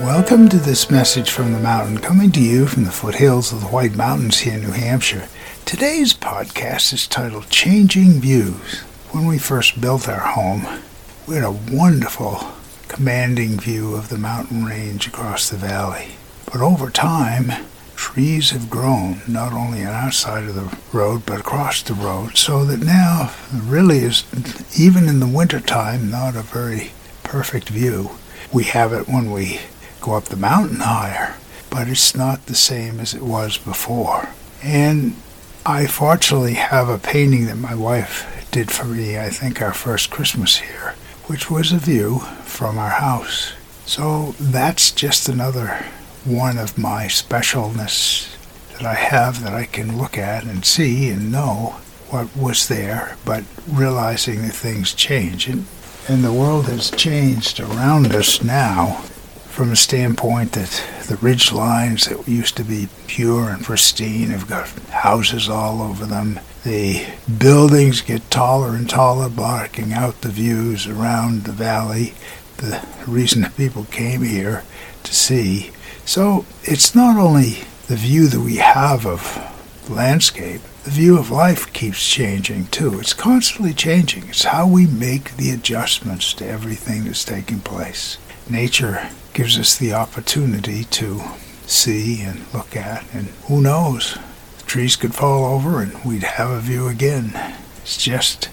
Welcome to this message from the mountain, coming to you from the foothills of the White Mountains here in New Hampshire. Today's podcast is titled Changing Views. When we first built our home, we had a wonderful, commanding view of the mountain range across the valley. But over time, trees have grown, not only on our side of the road, but across the road, so that now really is, even in the wintertime, not a very perfect view. We have it when we go up the mountain higher, but it's not the same as it was before. And I fortunately have a painting that my wife did for me, I think our first Christmas here, which was a view from our house. So that's just another one of my specialness that I have that I can look at and see and know what was there, but realizing that things change. And, and the world has changed around us now from a standpoint that the ridge lines that used to be pure and pristine have got houses all over them. The buildings get taller and taller, blocking out the views around the valley, the reason people came here to see. So it's not only the view that we have of landscape, the view of life keeps changing too. It's constantly changing. It's how we make the adjustments to everything that's taking place. Nature gives us the opportunity to see and look at, and who knows, the trees could fall over and we'd have a view again. It's just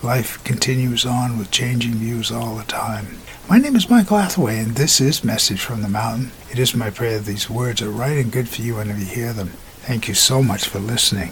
life continues on with changing views all the time. My name is Michael Hathaway, and this is Message from the Mountain. It is my prayer that these words are right and good for you whenever you hear them. Thank you so much for listening.